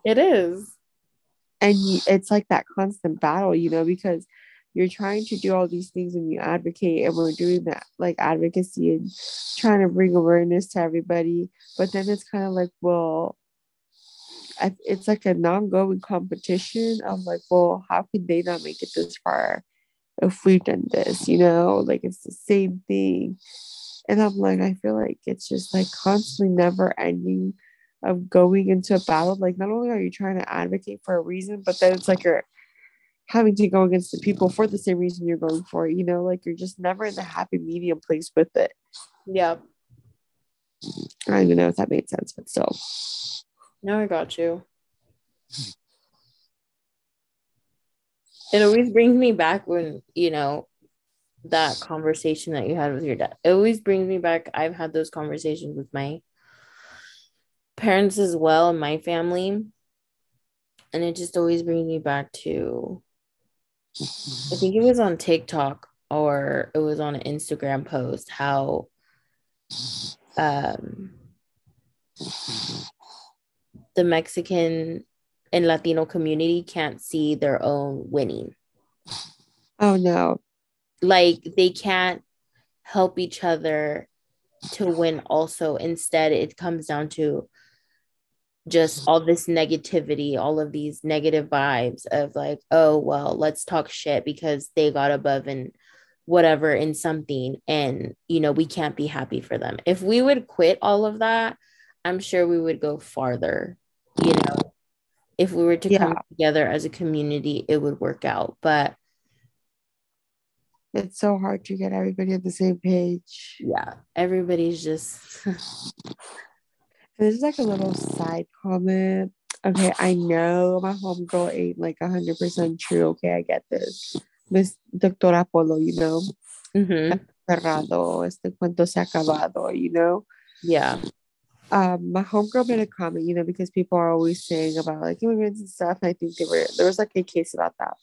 It is and you, it's like that constant battle you know because you're trying to do all these things and you advocate and we're doing that like advocacy and trying to bring awareness to everybody. But then it's kind of like well it's like a non-going competition of like well how can they not make it this far if we've done this you know? Like it's the same thing. And i'm like i feel like it's just like constantly never ending of going into a battle. Like, not only are you trying to advocate for a reason, but then it's like you're having to go against the people for the same reason you're going for it. You know, like you're just never in the happy medium place with it. Yeah. I don't even know if that made sense, but still. No, I got you. It always brings me back when, you know, that conversation that you had with your dad. It always brings me back. I've had those conversations with my parents as well in my family. And it just always brings me back to I think it was on TikTok or it was on an Instagram post how um the Mexican and Latino community can't see their own winning. Oh no. Like they can't help each other to win also. Instead, it comes down to just mm-hmm. all this negativity, all of these negative vibes of like, oh, well, let's talk shit because they got above and whatever in something. And, you know, we can't be happy for them. If we would quit all of that, I'm sure we would go farther, you know. if we were to Yeah. come together as a community, it would work out. But It's so hard to get everybody on the same page. yeah, everybody's just <laughs> this is like a little side comment. Okay, I know my homegirl ain't like 100% true. Okay, I get this. Miss Doctora Polo, you know, Mhm. cerrado, este cuento se ha acabado, you know. yeah. Um, my homegirl made a comment, you know, because people are always saying about like immigrants and stuff. And I think they were there was like a case about that.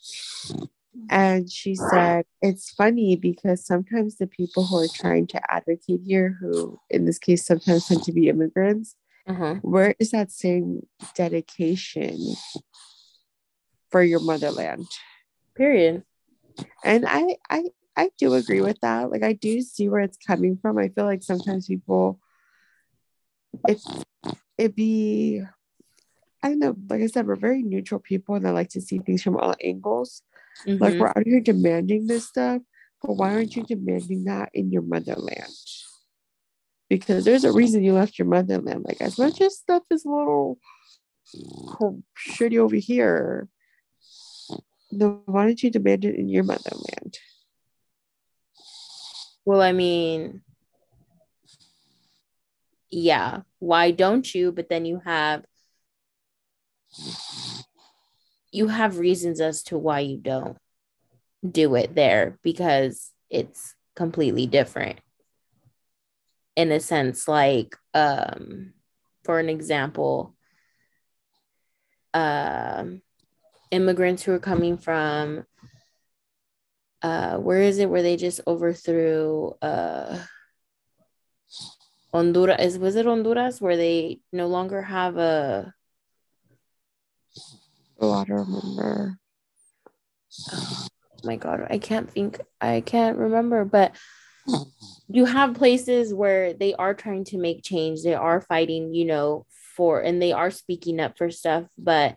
And she said it's funny because sometimes the people who are trying to advocate here, who in this case sometimes tend to be immigrants, Uh-huh. where is that same dedication for your motherland? Period. And I I I do agree with that. Like I do see where it's coming from. I feel like sometimes people it's it be I don't know, like I said, we're very neutral people and I like to see things from all angles. Like Mhm. we're out here demanding this stuff, but why aren't you demanding that in your motherland? Because there's a reason you left your motherland. Like as much as stuff is a little shitty over here, no, why don't you demand it in your motherland? Well, I mean, yeah, why don't you? But then you have you have reasons as to why you don't do it there because it's completely different. In a sense, like um for an example, um immigrants who are coming from uh where is it where they just overthrew uh Honduras is was it Honduras where they no longer have a Oh, I don't remember. oh my god I can't think I can't remember but you have places where they are trying to make change they are fighting you know for and they are speaking up for stuff but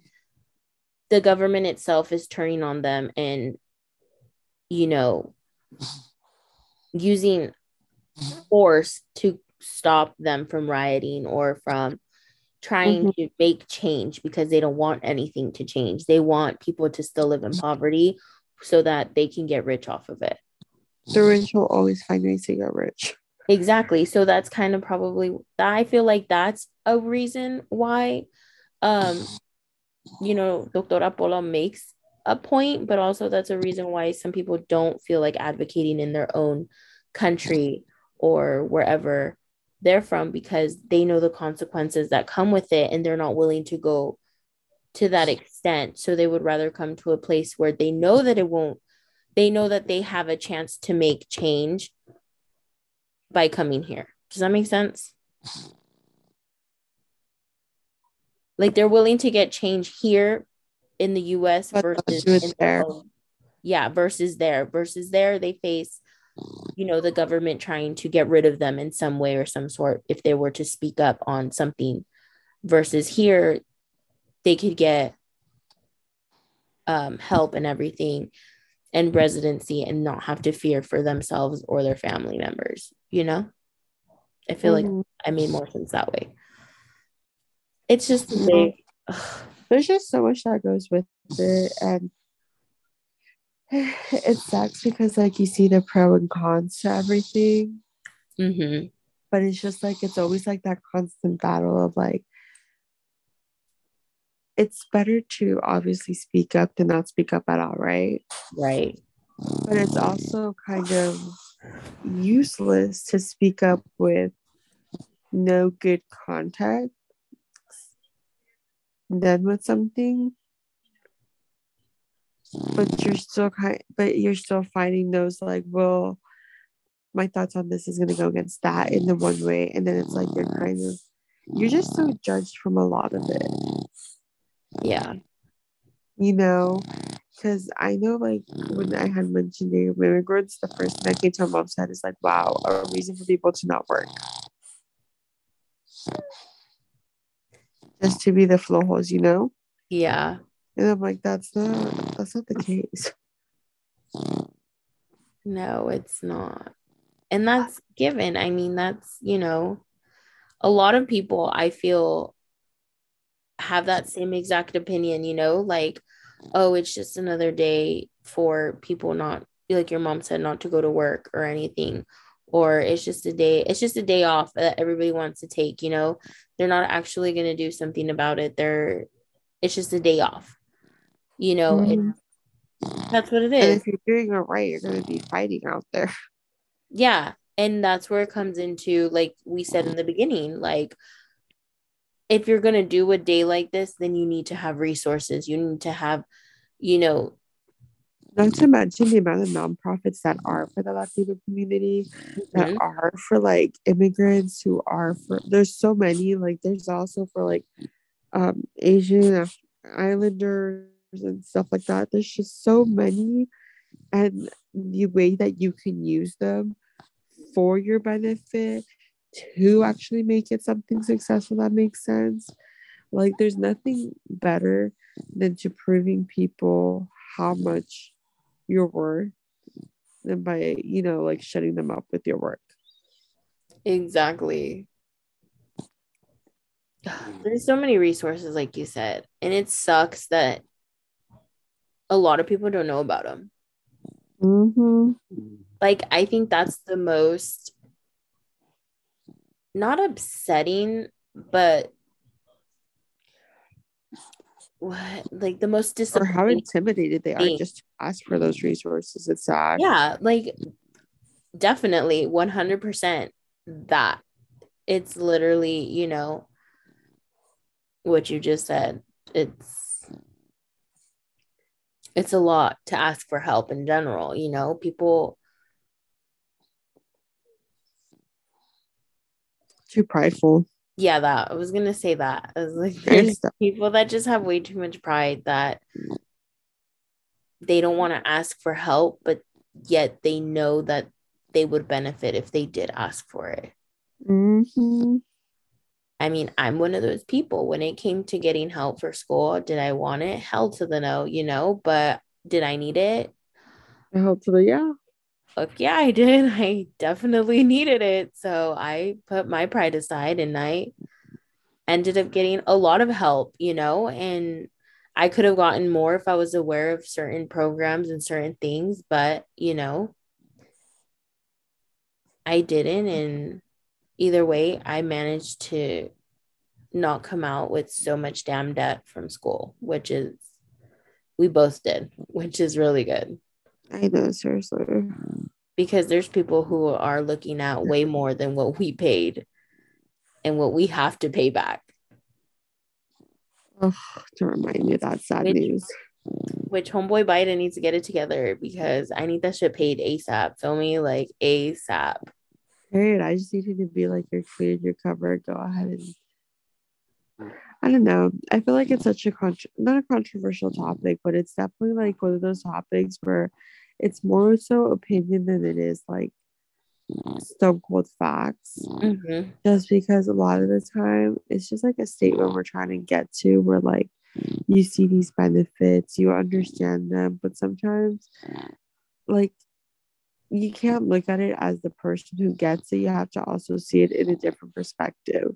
the government itself is turning on them and you know using force to stop them from rioting or from trying mm-hmm. to make change because they don't want anything to change. They want people to still live in poverty so that they can get rich off of it. The rich will always find ways to get rich. Exactly. So that's kind of probably I feel like that's a reason why um you know Dr. Polo makes a point, but also that's a reason why some people don't feel like advocating in their own country or wherever they're from because they know the consequences that come with it and they're not willing to go to that extent. So they would rather come to a place where they know that it won't, they know that they have a chance to make change by coming here. Does that make sense? Like they're willing to get change here in the US But versus they'll do it in there. yeah, versus there. Versus there, they face, you know, the government trying to get rid of them in some way or some sort if they were to speak up on something. Versus here, they could get um, help and everything and residency and not have to fear for themselves or their family members, you know? I feel like Mhm. I made more sense that way. It's just big, <sighs> There's just so much that goes with it. And <sighs> it sucks because, like, you see the pro and cons to everything. hmm But it's just like, it's always like that constant battle of like, it's better to obviously speak up than not speak up at all, right? right. But it's also kind of useless to speak up with no good context than with something. But you're still kind but you're still finding those like, well, my thoughts on this is gonna go against that in the one way. And then it's like you're kind of you're just so judged from a lot of it. Yeah. you know because i know like when i had mentioned the immigrants the first thing that came to my mom's head is like wow a reason for people to not work just to be the flow holes you know Yeah. and i'm like that's not that's not the case <laughs> No, it's not. And that's given. I mean, that's, you know, a lot of people I feel have that same exact opinion, you know, like, oh, it's just another day for people not, like your mom said, not to go to work or anything. Or it's just a day, it's just a day off that everybody wants to take, you know. They're not actually going to do something about it. They're, it's just a day off, you know. Mm-hmm. that's what it is. And if you're doing it right, you're going to be fighting out there. Yeah. And that's where it comes into, like we said in the beginning, like, if you're going to do a day like this, then you need to have resources. You need to have, you know, not to mention the amount of nonprofits that are for the Latino community, that mm-hmm. are for like immigrants who are for, there's so many. Like, there's also for like um, Asian Islanders and stuff like that. There's just so many. And the way that you can use them for your benefit to actually make it something successful that makes sense. Like, there's nothing better than to proving people how much you're worth than by, you know, like shutting them up with your work. Exactly. There's so many resources, like you said, and it sucks that a lot of people don't know about them. Mm-hmm. Like, I think that's the most not upsetting, but what like the most disappointing. Or how intimidated they are just to ask for those resources. It's sad. Yeah, like definitely 100% that. It's literally, you know, what you just said. It's it's a lot to ask for help in general, you know. People too prideful. Yeah, that I was gonna say that. I was like, there's people that just have way too much pride that they don't want to ask for help, but yet they know that they would benefit if they did ask for it. Mm-hmm. I mean, I'm one of those people. When it came to getting help for school, did I want it? Hell to the no, you know, but did I need it? Hell to the yeah fuck yeah, I did. <laughs> I definitely needed it. So I put my pride aside and I ended up getting a lot of help, you know, and I could have gotten more if I was aware of certain programs and certain things, but you know, I didn't. And either way, I managed to not come out with so much damn debt from school, which is, we both did, <laughs> which is really good. I know, seriously. Because there's people who are looking at way more than what we paid and what we have to pay back. Oh, to remind me that sad which, news. Which homeboy Biden needs to get it together because I need that shit paid ASAP. Feel me? Like ASAP. Period. I just needed to be like, you're cleared, you're covered. Go ahead and I don't know. I feel like it's such a con- not a controversial topic, but it's definitely like one of those topics where it's more so opinion than it is like mm. stone cold facts. Mm. Mm-hmm. Just because a lot of the time it's just like a statement we're trying to get to where like mm. you see these benefits, you understand them, but sometimes like you can't look at it as the person who gets it. You have to also see it in a different perspective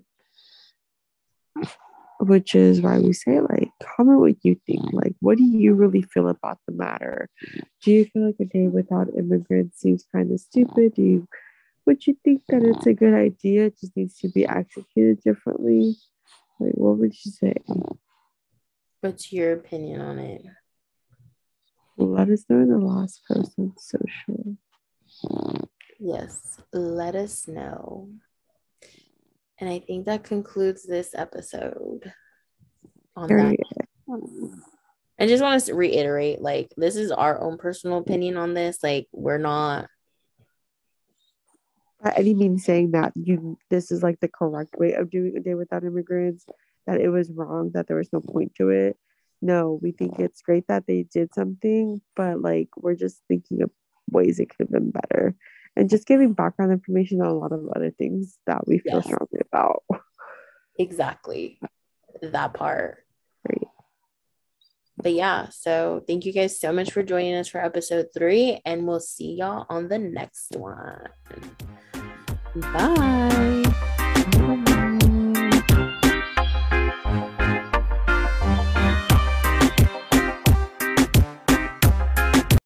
which is why we say like comment what you think. Like what do you really feel about the matter? Do you feel like a day without immigrants seems kind of stupid? Do you would you think that it's a good idea? It just needs to be executed differently? Like what would you say? What's your opinion on it? Let us know in the last post on social. Yes let us know and I think that concludes this episode on that. I just want to reiterate like, this is our own personal opinion on this. Like, we're not. By any means saying that you this is like the correct way of doing a day without immigrants, that it was wrong, that there was no point to it. No, we think it's great that they did something, but like we're just thinking of ways it could have been better and just giving background information on a lot of other things that we feel yes. strongly about. Exactly. That part. Great. But yeah, so thank you guys so much for joining us for episode three, and we'll see y'all on the next one. Bye.